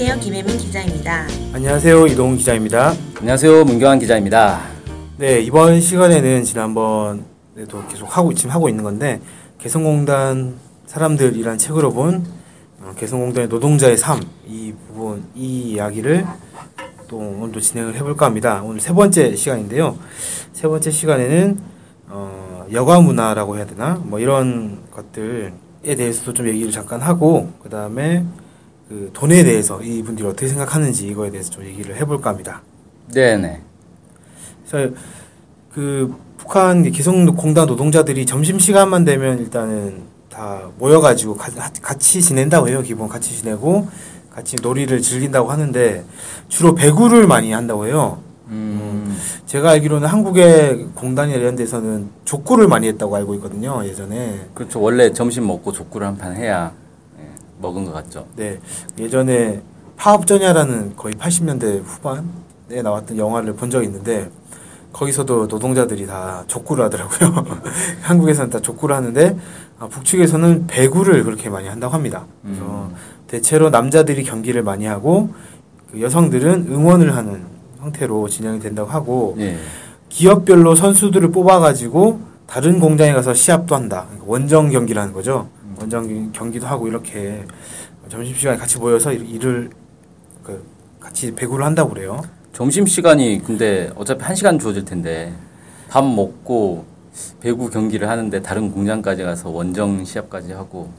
안녕하세요. 김혜민 기자입니다. 안녕하세요. 이동훈 기자입니다. 안녕하세요. 문경환 기자입니다. 네, 이번 시간에는 지난번에도 계속 하고, 지금 하고 있는 건데, 개성공단 사람들이란 책으로 본 어, 개성공단의 노동자의 삶, 이 부분, 이 이야기를 또 오늘도 진행을 해볼까 합니다. 오늘 세 번째 시간인데요. 세 번째 시간에는, 어, 여가 문화라고 해야 되나? 뭐 이런 것들에 대해서도 좀 얘기를 잠깐 하고, 그 다음에 그 돈에 대해서 이분들이 어떻게 생각하는지 이거에 대해서 좀 얘기를 해볼까 합니다. 네네. 그래서 그 북한 기성공단 노동자들이 점심 시간만 되면 일단은 다 모여가지고 가- 같이 지낸다고 해요. 기본 같이 지내고 같이 놀이를 즐긴다고 하는데 주로 배구를 많이 한다고 해요. 음, 제가 알기로는 한국의 공단이나 이런 데서는 족구를 많이 했다고 알고 있거든요. 예전에. 그렇죠. 원래 점심 먹고 족구를 한 판 해야 예, 먹은 것 같죠. 네. 예전에 파업전야라는 거의 80년대 후반에 나왔던 영화를 본 적이 있는데 거기서도 노동자들이 다 족구를 하더라고요. 한국에서는 다 족구를 하는데 아, 북측에서는 배구를 그렇게 많이 한다고 합니다. 그래서 대체로 남자들이 경기를 많이 하고 그 여성들은 응원을 하는 형태로 진행이 된다고 하고 예. 기업별로 선수들을 뽑아가지고 다른 공장에 가서 시합도 한다. 그러니까 원정 경기를 하는 거죠. 원정 경기도 하고 이렇게 점심시간에 같이 모여서 일- 일을 그 같이 배구를 한다고 그래요. 점심 시간이 근데 어차피 한 시간 주어질 텐데 밥 먹고 배구 경기를 하는데 다른 공장까지 가서 원정 시합까지 하고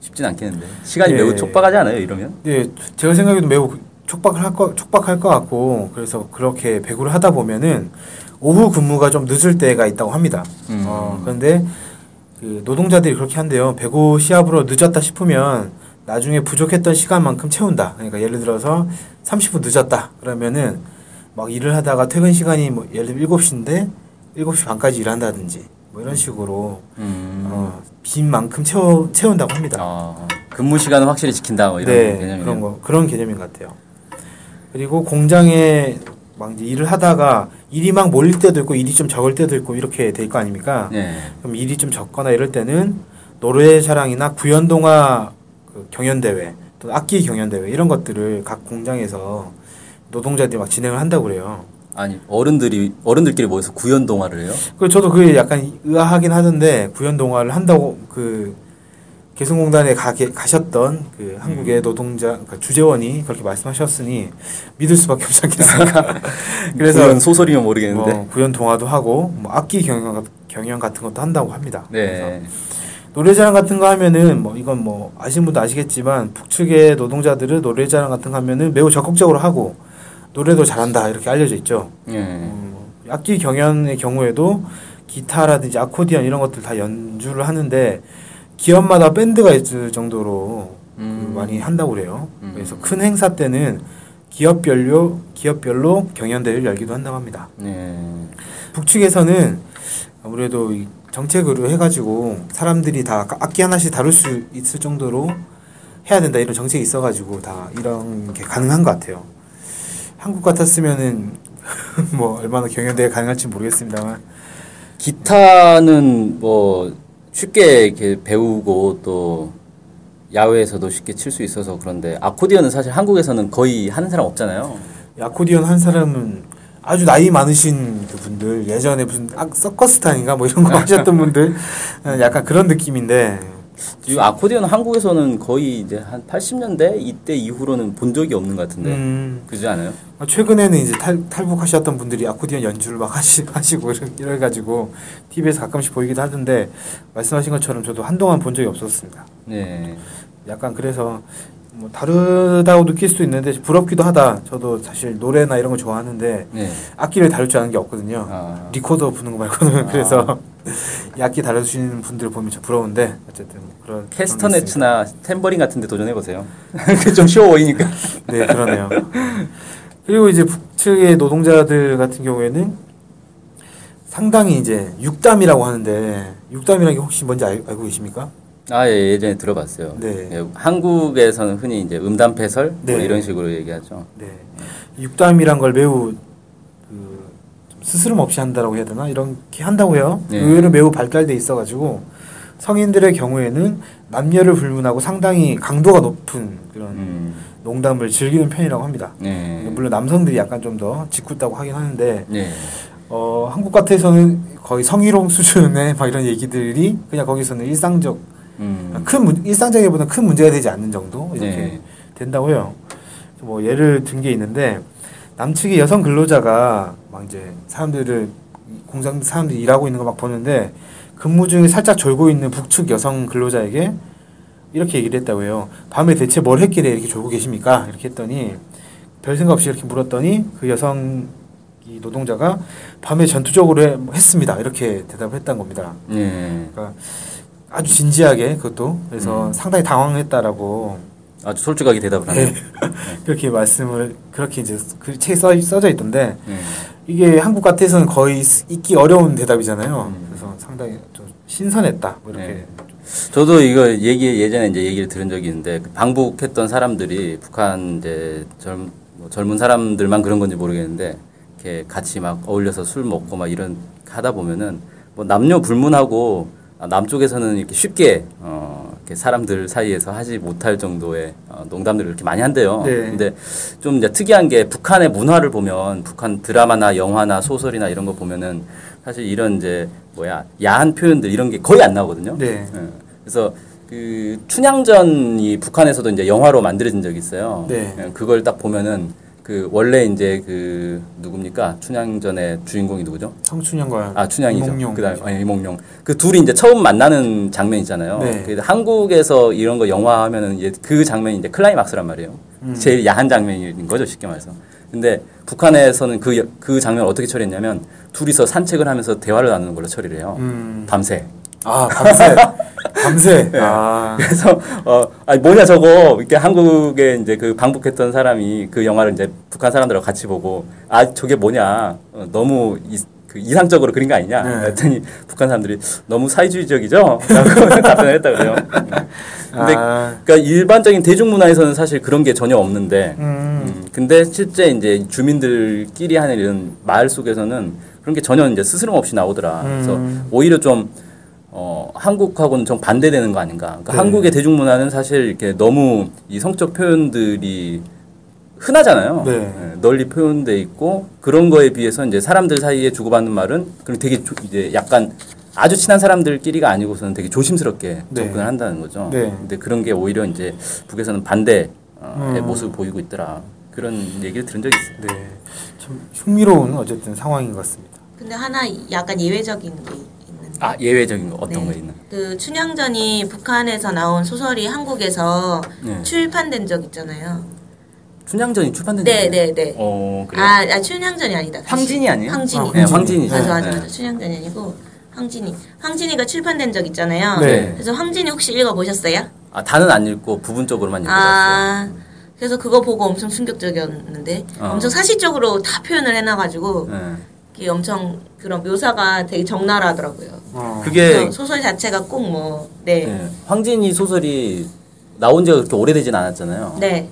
쉽진 않겠는데 시간이 예. 매우 촉박하지 않아요? 이러면? 네, 제가 생각해도 매우 촉박할 거 촉박할 것 같고 그래서 그렇게 배구를 하다 보면은 오후 근무가 좀 늦을 때가 있다고 합니다. 음. 어, 그런데 그 노동자들이 그렇게 한대요. 배구 시합으로 늦었다 싶으면 나중에 부족했던 시간만큼 채운다. 그러니까 예를 들어서 30분 늦었다. 그러면은 막 일을 하다가 퇴근 시간이 뭐 예를 들면 7시인데 7시 반까지 일한다든지 뭐 이런 식으로 음. 어, 빈 만큼 채워, 채운다고 합니다. 아, 근무 시간은 확실히 지킨다 뭐 이런 네, 개념이네요. 그런 거 그런 개념인 것 같아요. 그리고 공장에 막 이제 일을 하다가 일이 막 몰릴 때도 있고 일이 좀 적을 때도 있고 이렇게 될 거 아닙니까? 예. 그럼 일이 좀 적거나 이럴 때는 노래 자랑이나 구연 동화 그 경연 대회 또 악기 경연 대회 이런 것들을 각 공장에서 노동자들이 막 진행을 한다고 그래요. 아니 어른들이 어른들끼리 모여서 구연 동화를 해요? 그 저도 그게 약간 의아하긴 하던데 구연 동화를 한다고 그 개성공단에 가게, 가셨던 그 한국의 노동자 그러니까 주재원이 그렇게 말씀하셨으니 믿을 수밖에 없지 않겠습니까? 그래서 구연 소설이면 모르겠는데. 뭐 구연 동화도 하고 뭐 악기 경연, 경연 같은 것도 한다고 합니다. 네. 노래자랑 같은 거 하면은 뭐 이건 뭐 아시는 분도 아시겠지만 북측의 노동자들은 노래자랑 같은 거 하면은 매우 적극적으로 하고 노래도 잘한다 이렇게 알려져 있죠. 예. 어, 악기 경연의 경우에도 기타라든지 아코디언 이런 것들 다 연주를 하는데 기업마다 밴드가 있을 정도로 그 음. 많이 한다고 그래요. 음. 그래서 큰 행사 때는 기업별로 기업별로 경연대회를 열기도 한다고 합니다. 예. 북측에서는 아무래도 이 정책으로 해가지고 사람들이 다 악기 하나씩 다룰 수 있을 정도로 해야 된다 이런 정책이 있어가지고 다 이런 게 가능한 것 같아요. 한국 같았으면은 뭐 얼마나 경연대회 가능할지 모르겠습니다만 기타는 뭐 쉽게 이렇게 배우고 또 야외에서도 쉽게 칠 수 있어서 그런데 아코디언은 사실 한국에서는 거의 하는 사람 없잖아요. 이 아코디언 한 사람은 아주 나이 많으신 그 분들 예전에 무슨 아, 서커스탄인가 뭐 이런 거 하셨던 분들 어, 약간 그런 느낌인데 이 아코디언 한국에서는 거의 이제 한 80년대 이때 이후로는 본 적이 없는 것 같은데 음, 그러지 않아요? 최근에는 이제 탈, 탈북하셨던 분들이 아코디언 연주를 막 하시, 하시고 이래- 이래가지고 TV에서 가끔씩 보이기도 하던데 말씀하신 것처럼 저도 한동안 본 적이 없었습니다. 네. 약간 그래서 뭐 다르다고 느낄 수도 있는데 부럽기도 하다. 저도 사실 노래나 이런 거 좋아하는데 네. 악기를 다룰 줄 아는 게 없거든요. 아. 리코더 부는 거 말고는 그래서 이 악기 다루시는 분들 보면 참 부러운데 어쨌든 뭐 그런 캐스터네츠나 템버린 같은 데 도전해 보세요. 좀 쉬워 보이니까. 네 그러네요. 그리고 이제 북측의 노동자들 같은 경우에는 상당히 이제 육담이라고 하는데 육담이라는 게 혹시 뭔지 알, 고 계십니까? 아, 예, 예전에 들어봤어요. 네. 예, 한국에서는 흔히 이제 음담 패설 뭐 네. 이런 식으로 얘기하죠. 네. 육담이란 걸 매우 그, 좀 스스럼 없이 한다라고 해야 되나 이렇게 한다고 해요. 네. 의외로 매우 발달돼 있어가지고 성인들의 경우에는 남녀를 불문하고 상당히 강도가 높은 그런 음. 농담을 즐기는 편이라고 합니다. 네. 물론 남성들이 약간 좀 더 짓궂다고 하긴 하는데 네. 어, 한국 같아서는 거의 성희롱 수준의 막 이런 얘기들이 그냥 거기서는 일상적 음. 큰 문, 일상적이보다 큰 문제가 되지 않는 정도 이렇게 네. 된다고 해요. 뭐 예를 든 게 있는데 남측의 여성 근로자가 막 이제 사람들을 공장 사람들이 일하고 있는 거 막 보는데 근무 중에 살짝 졸고 있는 북측 여성 근로자에게 이렇게 얘기를 했다고 해요. 밤에 대체 뭘 했길래 이렇게 졸고 계십니까? 이렇게 했더니 별 생각 없이 이렇게 물었더니 그 여성 이 노동자가 밤에 전투적으로 해- 했습니다. 이렇게 대답을 했던 겁니다. 네. 그러니까 아주 진지하게 그것도 그래서 음. 상당히 당황했다라고 아주 솔직하게 대답을 하네요. 그렇게 말씀을 그렇게 이제 그 책에 써, 써져 있던데 네. 이게 한국 같아서는 거의 쓰- 읽기 어려운 대답이잖아요. 음. 그래서 상당히 좀 신선했다. 뭐 이렇게 네. 저도 이거 얘기 예전에 이제 얘기를 들은 적이 있는데 그 방북했던 사람들이 북한 이제 젊, 뭐 젊은 사람들만 그런 건지 모르겠는데 이렇게 같이 막 어울려서 술 먹고 막 이런 하다 보면은 뭐 남녀 불문하고 아, 남쪽에서는 이렇게 쉽게 어 이렇게 사람들 사이에서 하지 못할 정도의 어, 농담들을 이렇게 많이 한대요. 네. 근데 좀 이제 특이한 게 북한의 문화를 보면 북한 드라마나 영화나 소설이나 이런 거 보면은 사실 이런 이제 뭐야 야한 표현들 이런 게 거의 안 나오거든요. 네. 예. 그래서 그 춘향전이 북한에서도 이제 영화로 만들어진 적이 있어요. 네. 예, 그걸 딱 보면은 그 원래 이제 그 누굽니까 춘향전의 주인공이 누구죠? 성춘영과 아 춘향이죠. 이몽룡. 그다음 아, 이몽룡. 그 둘이 이제 처음 만나는 장면이잖아요. 네. 그 한국에서 이런 거 영화 하면은 이제 그 장면이 이제 클라이막스란 말이에요. 음. 제일 야한 장면인 거죠, 쉽게 말해서. 근데 북한에서는 그, 여- 그 장면을 어떻게 처리했냐면 둘이서 산책을 하면서 대화를 나누는 걸로 처리를 해요. 음. 밤새. 아 밤새 밤새. 네. 아. 그래서 어 아니 뭐냐 저거. 이렇게 한국에 이제 그 방북했던 사람이 그 영화를 이제 북한 사람들하고 같이 보고 아 저게 뭐냐. 어, 너무 이, 그 이상적으로 그린 거 아니냐. 네. 그랬더니 북한 사람들이 너무 사회주의적이죠? 라고 답변을 했다 그래요 근데 아, 그러니까 일반적인 대중문화에서는 사실 그런 게 전혀 없는데 음, 음, 근데 실제 이제 주민들끼리 하는 이런 마을 속에서는 그런 게 전혀 이제 스스럼 없이 나오더라. 그래서 음. 오히려 좀 어, 한국하고는 좀 반대되는 거 아닌가. 그러니까 네. 한국의 대중문화는 사실 이렇게 너무 이 성적 표현들이 흔하잖아요. 네. 예, 널리 표현돼 있고 그런 거에 비해서 이제 사람들 사이에 주고받는 말은 그리고 되게 조- 이제 약간 아주 친한 사람들끼리가 아니고서는 되게 조심스럽게 네. 접근을 한다는 거죠. 네. 근데 그런 게 오히려 이제 북에서는 반대의 음. 모습을 보이고 있더라. 그런 얘기를 들은 적이 있어요. 네. 참 흥미로운 어쨌든 상황인 것 같습니다. 근데 하나 약간 예외적인 게 아 예외적인 거 어떤 네. 거 있나? 그 춘향전이 북한에서 나온 소설이 한국에서 네. 출판된 적 있잖아요. 춘향전이 출판된 네, 적이 네, 네. 어 그래요? 아, 아 춘향전이 아니다. 다시. 황진이 아니에요? 황진이. 아, 네, 황진이죠. 맞아, 맞아, 네. 맞아. 춘향전이 아니고 황진이. 황진이가 출판된 적 있잖아요. 네. 그래서 황진이 혹시 읽어 보셨어요? 아 다는 안 읽고 부분적으로만 읽어봤어요. 아, 그래서 그거 보고 엄청 충격적이었는데 어. 엄청 사실적으로 다 표현을 해놔가지고 네. 이게 엄청 그런 묘사가 되게 적나라하더라고요. 어. 그게 소설 자체가 꼭 뭐, 네. 네. 황진이 소설이 나온 지가 그렇게 오래되진 않았잖아요. 네.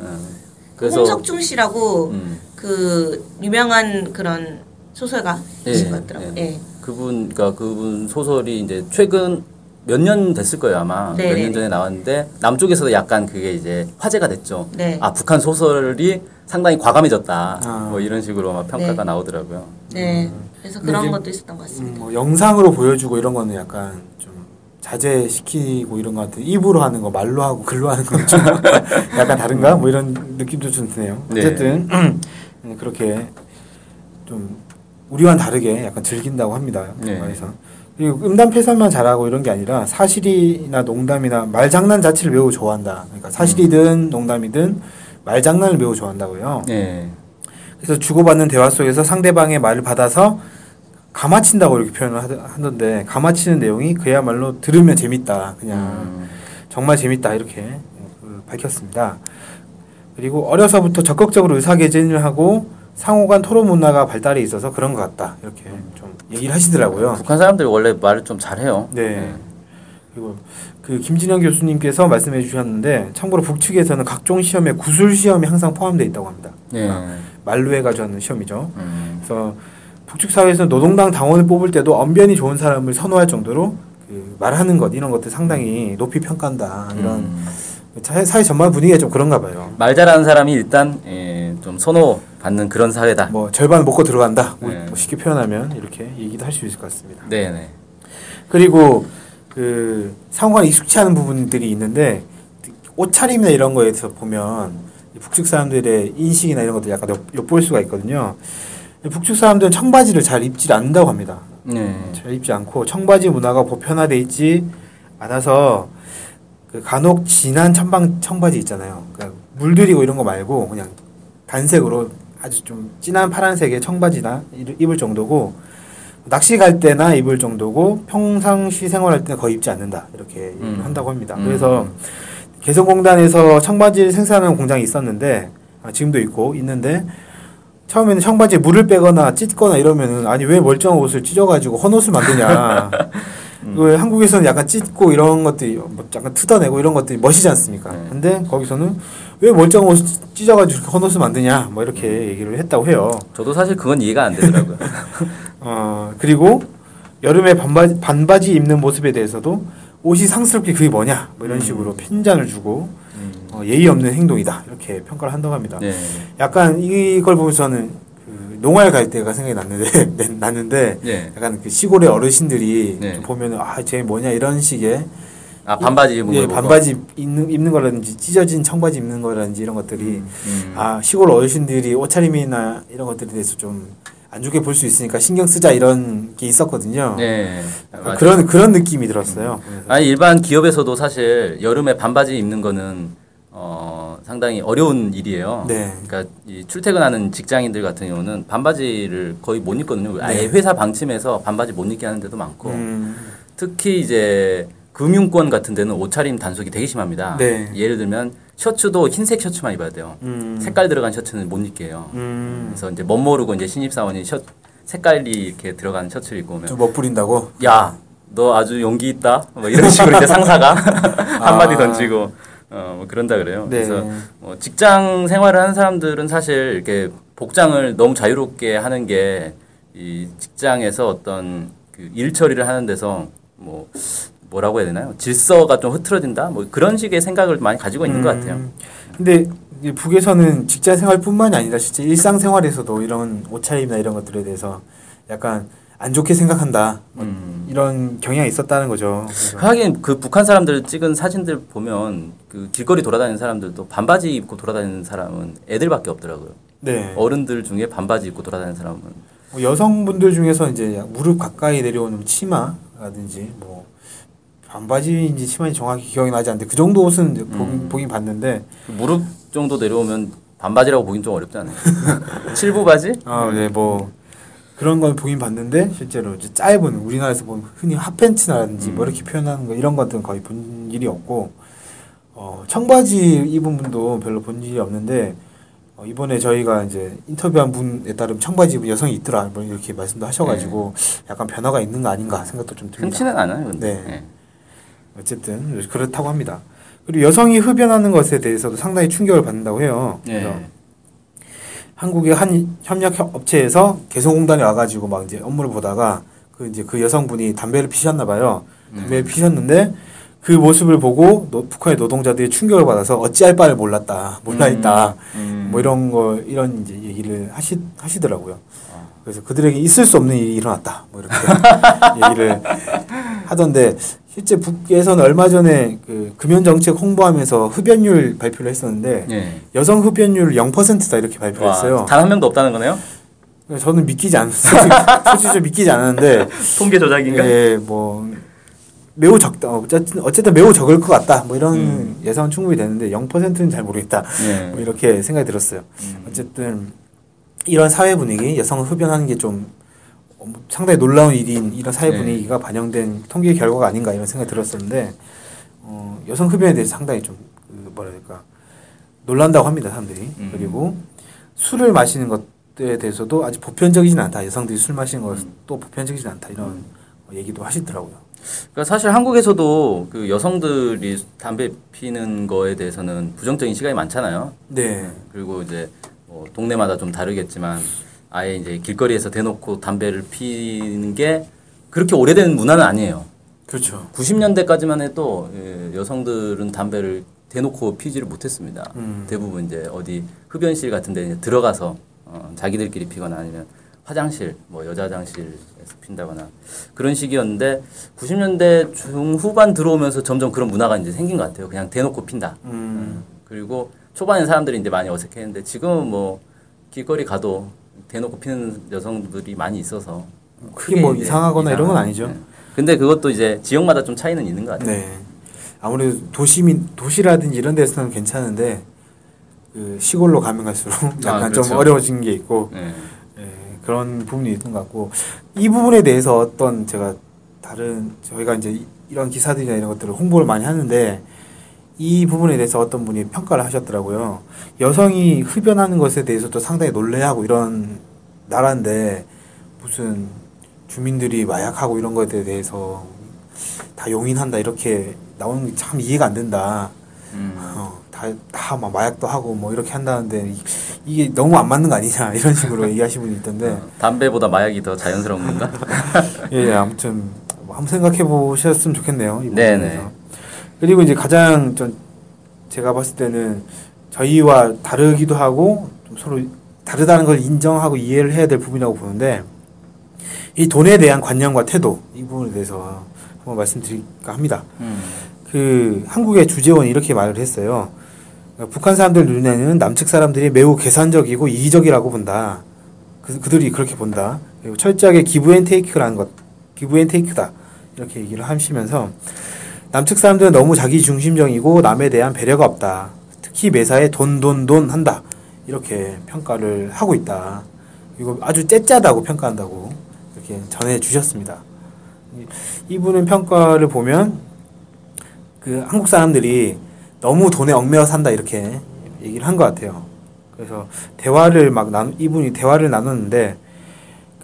그래서 홍석중 씨라고 음, 그 유명한 그런 소설가 이신 예, 것 같더라고요. 예. 예. 그분 그러니까 그분 소설이 이제 최근 몇 년 됐을 거예요 아마 네, 몇 네, 년 전에 나왔는데 남쪽에서도 약간 그게 이제 화제가 됐죠. 네. 아 북한 소설이 상당히 과감해졌다. 아. 뭐 이런 식으로 막 평가가 네. 나오더라고요. 네. 그래서 근데 그런 이제- 것도 있었던 것 같습니다. 음, 뭐 영상으로 보여주고 이런 거는 약간 좀 자제시키고 이런 것 같아요. 입으로 하는 거, 말로 하고 글로 하는 건 좀 약간 다른가? 뭐 이런 느낌도 좀 드네요. 네. 어쨌든 음, 그렇게 좀 우리와는 다르게 약간 즐긴다고 합니다. 네. 영화에서. 그리고 음담 패설만 잘하고 이런 게 아니라 사실이나 농담이나 말장난 자체를 매우 좋아한다. 그러니까 사실이든 농담이든 말장난을 매우 좋아한다고요. 네. 그래서 주고받는 대화 속에서 상대방의 말을 받아서 감아친다고 이렇게 표현을 하던데 감아치는 내용이 그야말로 들으면 재밌다 그냥 음, 정말 재밌다 이렇게 그 밝혔습니다. 그리고 어려서부터 적극적으로 의사개진을 하고 상호간 토론 문화가 발달해 있어서 그런 것 같다 이렇게 좀 얘기를 하시더라고요. 북한 사람들이 원래 말을 좀 잘해요. 네. 그 리고 그 김진영 교수님께서 말씀해 주셨는데 참고로 북측에서는 각종 시험에 구술 시험이 항상 포함되어 있다고 합니다. 네. 말로 해가지고 하는 시험이죠. 음. 그래서 북측 사회에서 노동당 당원을 뽑을 때도 언변이 좋은 사람을 선호할 정도로 그 말하는 것 이런 것들 상당히 높이 평가한다 이런 음. 사회, 전반 분위기가 좀 그런가 봐요. 말 잘하는 사람이 일단 예, 좀 선호 받는 그런 사회다. 뭐 절반 먹고 들어간다. 뭐 네. 쉽게 표현하면 이렇게 얘기도 할 수 있을 것 같습니다. 네네. 그리고 그 상호간 익숙치 않은 부분들이 있는데 옷차림이나 이런 거에서 보면 이 북측 사람들의 인식이나 이런 것들 약간 엿- 엿볼 수가 있거든요. 북측 사람들은 청바지를 잘 입지 않는다고 합니다. 네. 잘 입지 않고 청바지 문화가 보편화돼 있지 않아서 그 간혹 진한 청방 청바지 있잖아요. 그러니까 물들이고 이런 거 말고 그냥 단색으로 아주 좀 진한 파란색의 청바지나 이- 입을 정도고 낚시 갈 때나 입을 정도고 평상시 생활할 때는 거의 입지 않는다 이렇게 음. 한다고 합니다. 음. 그래서 개성공단에서 청바지를 생산하는 공장이 있었는데 아, 지금도 있고 있는데 처음에는 청바지에 물을 빼거나 찢거나 이러면은 아니 왜 멀쩡한 옷을 찢어가지고 헌옷을 만드냐. 그 한국에서는 약간 찢고 이런 것들이 뭐 약간 뜯어내고 이런 것들이 멋이지 않습니까? 네. 근데 거기서는 왜 멀쩡한 옷을 찢어가지고 이렇게 헌옷을 만드냐 뭐 이렇게 얘기를 했다고 해요. 저도 사실 그건 이해가 안 되더라고요. 어 그리고 여름에 반바지, 반바지 입는 모습에 대해서도 옷이 상스럽게 그게 뭐냐 뭐 이런 식으로 편찬을 주고 어, 예의 없는 행동이다 이렇게 평가를 한다고 합니다. 네. 약간 이걸 보면서 저는 그 농활 갈 때가 생각이 났는데 났는데 네. 약간 그 시골의 어르신들이 네. 좀 보면은 아쟤 뭐냐 이런 식의 아 반바지 입은 예. 반바지 입는, 입는 거라든지 찢어진 청바지 입는 거라든지 이런 것들이 음. 아 시골 어르신들이 옷차림이나 이런 것들에 대해서 좀 안 좋게 볼 수 있으니까 신경 쓰자 이런 게 있었거든요. 네. 아, 맞아요. 그런 그런 느낌이 들었어요. 그래서 아니 일반 기업에서도 사실 여름에 반바지 입는 거는 어 상당히 어려운 일이에요. 네. 그러니까 이 출퇴근하는 직장인들 같은 경우는 반바지를 거의 못 입거든요. 아예 네. 회사 방침에서 반바지 못 입게 하는 데도 많고 음, 특히 이제 금융권 같은 데는 옷차림 단속이 되게 심합니다. 네. 예를 들면 셔츠도 흰색 셔츠만 입어야 돼요. 음, 색깔 들어간 셔츠는 못 입게 해요. 음, 그래서 이제 멋 모르고 이제 신입 사원이 셔 색깔이 이렇게 들어간 셔츠를 입고 오면 좀 멋 부린다고. 야, 너 아주 용기 있다. 뭐 이런 식으로 이제 상사가 한마디 던지고 어, 뭐 그런다 그래요. 네. 그래서 뭐 직장 생활을 하는 사람들은 사실 이렇게 복장을 너무 자유롭게 하는 게 이 직장에서 어떤 그 일 처리를 하는 데서 뭐 뭐라고 해야 되나요? 질서가 좀 흐트러진다. 뭐 그런 식의 생각을 많이 가지고 있는 것 같아요. 음, 근데 이 북에서는 직장 생활뿐만이 아니라 실제 일상 생활에서도 이런 옷차림이나 이런 것들에 대해서 약간 안 좋게 생각한다 뭐 음. 이런 경향이 있었다는 거죠. 그래서 하긴 그 북한 사람들 찍은 사진들 보면 그 길거리 돌아다니는 사람들도 반바지 입고 돌아다니는 사람은 애들밖에 없더라고요. 네. 어른들 중에 반바지 입고 돌아다니는 사람은 뭐 여성분들 중에서 이제 약 무릎 가까이 내려오는 치마라든지 뭐 반바지인지 치마인지 정확히 기억이 나지 않는데 그 정도 옷은 보긴, 음. 보긴 봤는데 그 무릎 정도 내려오면 반바지라고 보긴 좀 어렵지 않아요? 칠부 바지? 아, 네, 뭐 그런 건 보긴 봤는데 실제로 이제 짧은 우리나라에서 보면 흔히 핫팬츠라든지 뭐 이렇게 표현하는 거 이런 것들은 거의 본 일이 없고 어, 청바지 입은 분도 별로 본 일이 없는데 어, 이번에 저희가 이제 인터뷰한 분에 따르면 청바지 입은 여성이 있더라 뭐 이렇게 말씀도 하셔가지고 약간 변화가 있는 거 아닌가 생각도 좀 듭니다. 흔치는 않아요, 근데. 네. 예. 어쨌든 그렇다고 합니다. 그리고 여성이 흡연하는 것에 대해서도 상당히 충격을 받는다고 해요. 그래서 예. 한국의 한 협력 협- 업체에서 개성공단에 와가지고 막 이제 업무를 보다가 그 이제 그 여성분이 담배를 피셨나 봐요. 담배를 피셨는데 그 모습을 보고 노- 북한의 노동자들이 충격을 받아서 어찌할 바를 몰랐다, 몰라 있다, 음. 뭐 이런 거 이런 이제 얘기를 하시 하시더라고요. 그래서 그들에게 있을 수 없는 일이 일어났다, 뭐 이렇게 얘기를 하던데 실제 북에서는 얼마 전에 그 금연 정책 홍보하면서 흡연율 발표를 했었는데 예. 여성 흡연율 0%다 이렇게 발표를 했어요. 단 한 명도 없다는 거네요? 저는 믿기지 않, 솔직히, 솔직히 좀 믿기지 않았는데, 통계 조작인가? 예, 뭐, 매우 적다. 어쨌든, 어쨌든 매우 적을 것 같다. 뭐 이런 음. 예상은 충분히 되는데, 0%는 잘 모르겠다. 예. 뭐 이렇게 생각이 들었어요. 음. 어쨌든, 이런 사회 분위기, 여성을 흡연하는 게좀 어, 상당히 놀라운 일인 이런 사회 네. 분위기가 반영된 통계 결과가 아닌가 이런 생각이 들었었는데, 어, 여성 흡연에 대해서 상당히 좀, 그 뭐랄까, 놀란다고 합니다, 사람들이. 음. 그리고 술을 마시는 것 것에 대해서도 아직 보편적이진 않다. 여성들이 술 마시는 것도 보편적이진 않다. 이런 얘기도 하시더라고요. 그러니까 사실 한국에서도 그 여성들이 담배 피는 거에 대해서는 부정적인 시각이 많잖아요. 네. 그리고 이제 뭐 동네마다 좀 다르겠지만 아예 이제 길거리에서 대놓고 담배를 피는 게 그렇게 오래된 문화는 아니에요. 그렇죠. 90년대까지만 해도 예, 여성들은 담배를 대놓고 피지를 못했습니다. 음. 대부분 이제 어디 흡연실 같은데 이제 들어가서 어, 자기들끼리 피거나 아니면 화장실, 뭐 여자 화장실에서 핀다거나 그런 식이었는데 90년대 중후반 들어오면서 점점 그런 문화가 이제 생긴 것 같아요. 그냥 대놓고 핀다. 음. 그리고 초반에 사람들이 이제 많이 어색했는데 지금은 뭐 길거리 가도 대놓고 피는 여성들이 많이 있어서 크게 뭐 이상하거나 이런 건 아니죠. 네. 근데 그것도 이제 지역마다 좀 차이는 있는 것 같아요. 네. 아무래도 도시민 도시라든지 이런 데서는 괜찮은데 그 시골로 가면 갈수록 약간 좀 그렇죠. 어려워진 게 있고 네. 예, 그런 부분이 있는 것 같고 이 부분에 대해서 어떤 제가 다른 저희가 이제 이- 이런 기사들이나 이런 것들을 홍보를 많이 하는데 이 부분에 대해서 어떤 분이 평가를 하셨더라고요. 여성이 흡연하는 것에 대해서도 상당히 놀래하고 이런 나라인데 무슨 주민들이 마약하고 이런 것에 대해서 다 용인한다 이렇게 나오는 게 참 이해가 안 된다. 음. 어, 다, 다막 마약도 하고 뭐 이렇게 한다는데 이- 이게 너무 안 맞는 거 아니냐 이런 식으로 얘기하신 분이 있던데 어, 담배보다 마약이 더 자연스러운 건가? 예, 예, 아무튼 뭐 한번 생각해 보셨으면 좋겠네요. 이 네네. 그리고 이제 가장 좀 제가 봤을 때는 저희와 다르기도 하고 좀 서로 다르다는 걸 인정하고 이해를 해야 될 부분이라고 보는데 이 돈에 대한 관념과 태도 이 부분에 대해서 한번 말씀드릴까 합니다. 음. 그 한국의 주재원이 이렇게 말을 했어요. 북한 사람들 눈에는 남측 사람들이 매우 계산적이고 이기적이라고 본다. 그, 그들이 그렇게 본다. 그리고 철저하게 기브앤테이크라는 것, 기브앤테이크다. 이렇게 얘기를 하시면서 남측 사람들은 너무 자기 중심적이고 남에 대한 배려가 없다. 특히 매사에 돈, 돈, 돈 한다. 이렇게 평가를 하고 있다. 이거 아주 째짜다고 평가한다고 이렇게 전해 주셨습니다. 이- 이분은 평가를 보면 그 한국 사람들이 너무 돈에 얽매여 산다 이렇게 얘기를 한 것 같아요. 그래서 대화를 막 나, 이분이 대화를 나눴는데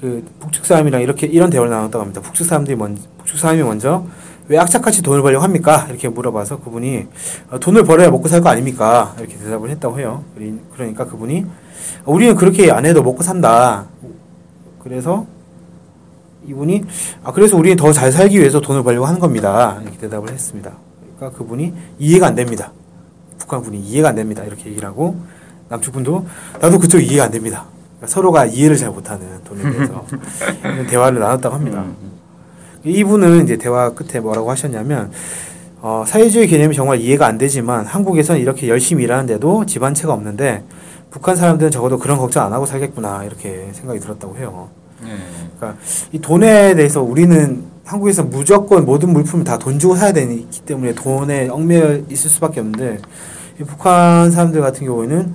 그 북측 사람이랑 이렇게 이런 대화를 나눴다고 합니다. 북측 사람들이 먼저 북측 사람이 먼저 왜 악착같이 돈을 벌려고 합니까? 이렇게 물어봐서 그분이 어, 돈을 벌어야 먹고 살 거 아닙니까? 이렇게 대답을 했다고 해요. 그러니까 그분이 우리는 그렇게 안 해도 먹고 산다. 그래서 이분이 아 그래서 우리는 더 잘 살기 위해서 돈을 벌려고 하는 겁니다. 이렇게 대답을 했습니다. 그러니까 그분이 이해가 안 됩니다. 북한 분이 이해가 안 됩니다. 이렇게 얘기를 하고 남측 분도 나도 그쪽 이해가 안 됩니다. 그러니까 서로가 이해를 잘 못하는 돈에 대해서 대화를 나눴다고 합니다. 이분은 이제 대화 끝에 뭐라고 하셨냐면 어, 사회주의 개념이 정말 이해가 안 되지만 한국에서는 이렇게 열심히 일하는데도 집안채가 없는데 북한 사람들은 적어도 그런 걱정 안 하고 살겠구나 이렇게 생각이 들었다고 해요. 네. 이 돈에 대해서 우리는 한국에서 무조건 모든 물품을 다 돈 주고 사야 되기 때문에 돈에 얽매여 있을 수밖에 없는데 이 북한 사람들 같은 경우에는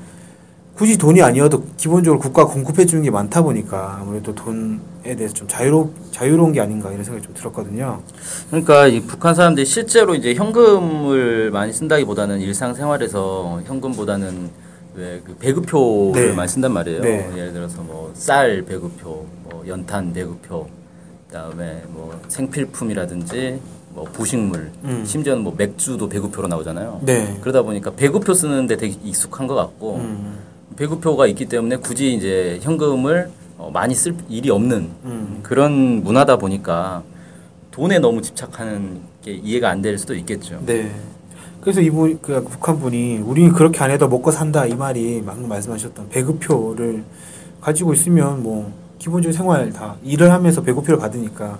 굳이 돈이 아니어도 기본적으로 국가가 공급해 주는 게 많다 보니까 아무래도 돈에 대해서 좀 자유로 자유로운 게 아닌가 이런 생각이 좀 들었거든요. 그러니까 이 북한 사람들이 실제로 이제 현금을 많이 쓴다기보다는 일상생활에서 현금보다는 왜그 배급표를 네. 많이 쓴단 말이에요. 네. 예를 들어서 뭐 쌀 배급표, 뭐 연탄 배급표, 그다음에 뭐 생필품이라든지 뭐 부식물, 음. 심지어는 뭐 맥주도 배급표로 나오잖아요. 네. 그러다 보니까 배급표 쓰는데 되게 익숙한 것 같고 음, 배급표가 있기 때문에 굳이 이제 현금을 어, 많이 쓸 일이 없는 음. 그런 문화다 보니까 돈에 너무 집착하는 게 이해가 안 될 수도 있겠죠. 네. 그래서 이분 그 북한 분이 우리는 그렇게 안 해도 먹고 산다 이 말이 방금 말씀하셨던 배급표를 가지고 있으면 뭐 기본적인 생활 다 일을 하면서 배급표를 받으니까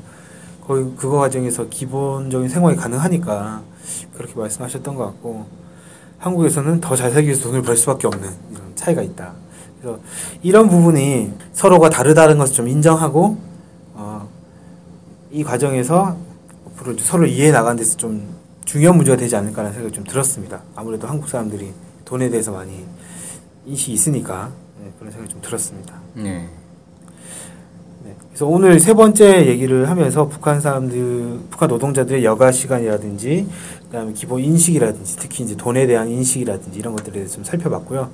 거의 그거 과정에서 기본적인 생활이 가능하니까 그렇게 말씀하셨던 것 같고 한국에서는 더 잘 살기 위해서 돈을 벌 수밖에 없는 이런 차이가 있다. 그래서 이런 부분이 서로가 다르다는 것을 좀 인정하고 어, 이 과정에서 앞으로 서로 이해해 나가는 데서 좀 중요한 문제가 되지 않을까라는 생각이 좀 들었습니다. 아무래도 한국 사람들이 돈에 대해서 많이 인식이 있으니까 네, 그런 생각이 좀 들었습니다. 네. 네. 그래서 오늘 세 번째 얘기를 하면서 북한 사람들, 북한 노동자들의 여가 시간이라든지, 그다음에 기본 인식이라든지, 특히 이제 돈에 대한 인식이라든지 이런 것들에 대해서 좀 살펴봤고요.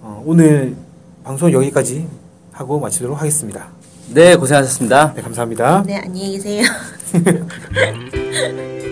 어, 오늘 방송 여기까지 하고 마치도록 하겠습니다. 네, 고생하셨습니다. 네, 감사합니다. 네, 안녕히 계세요.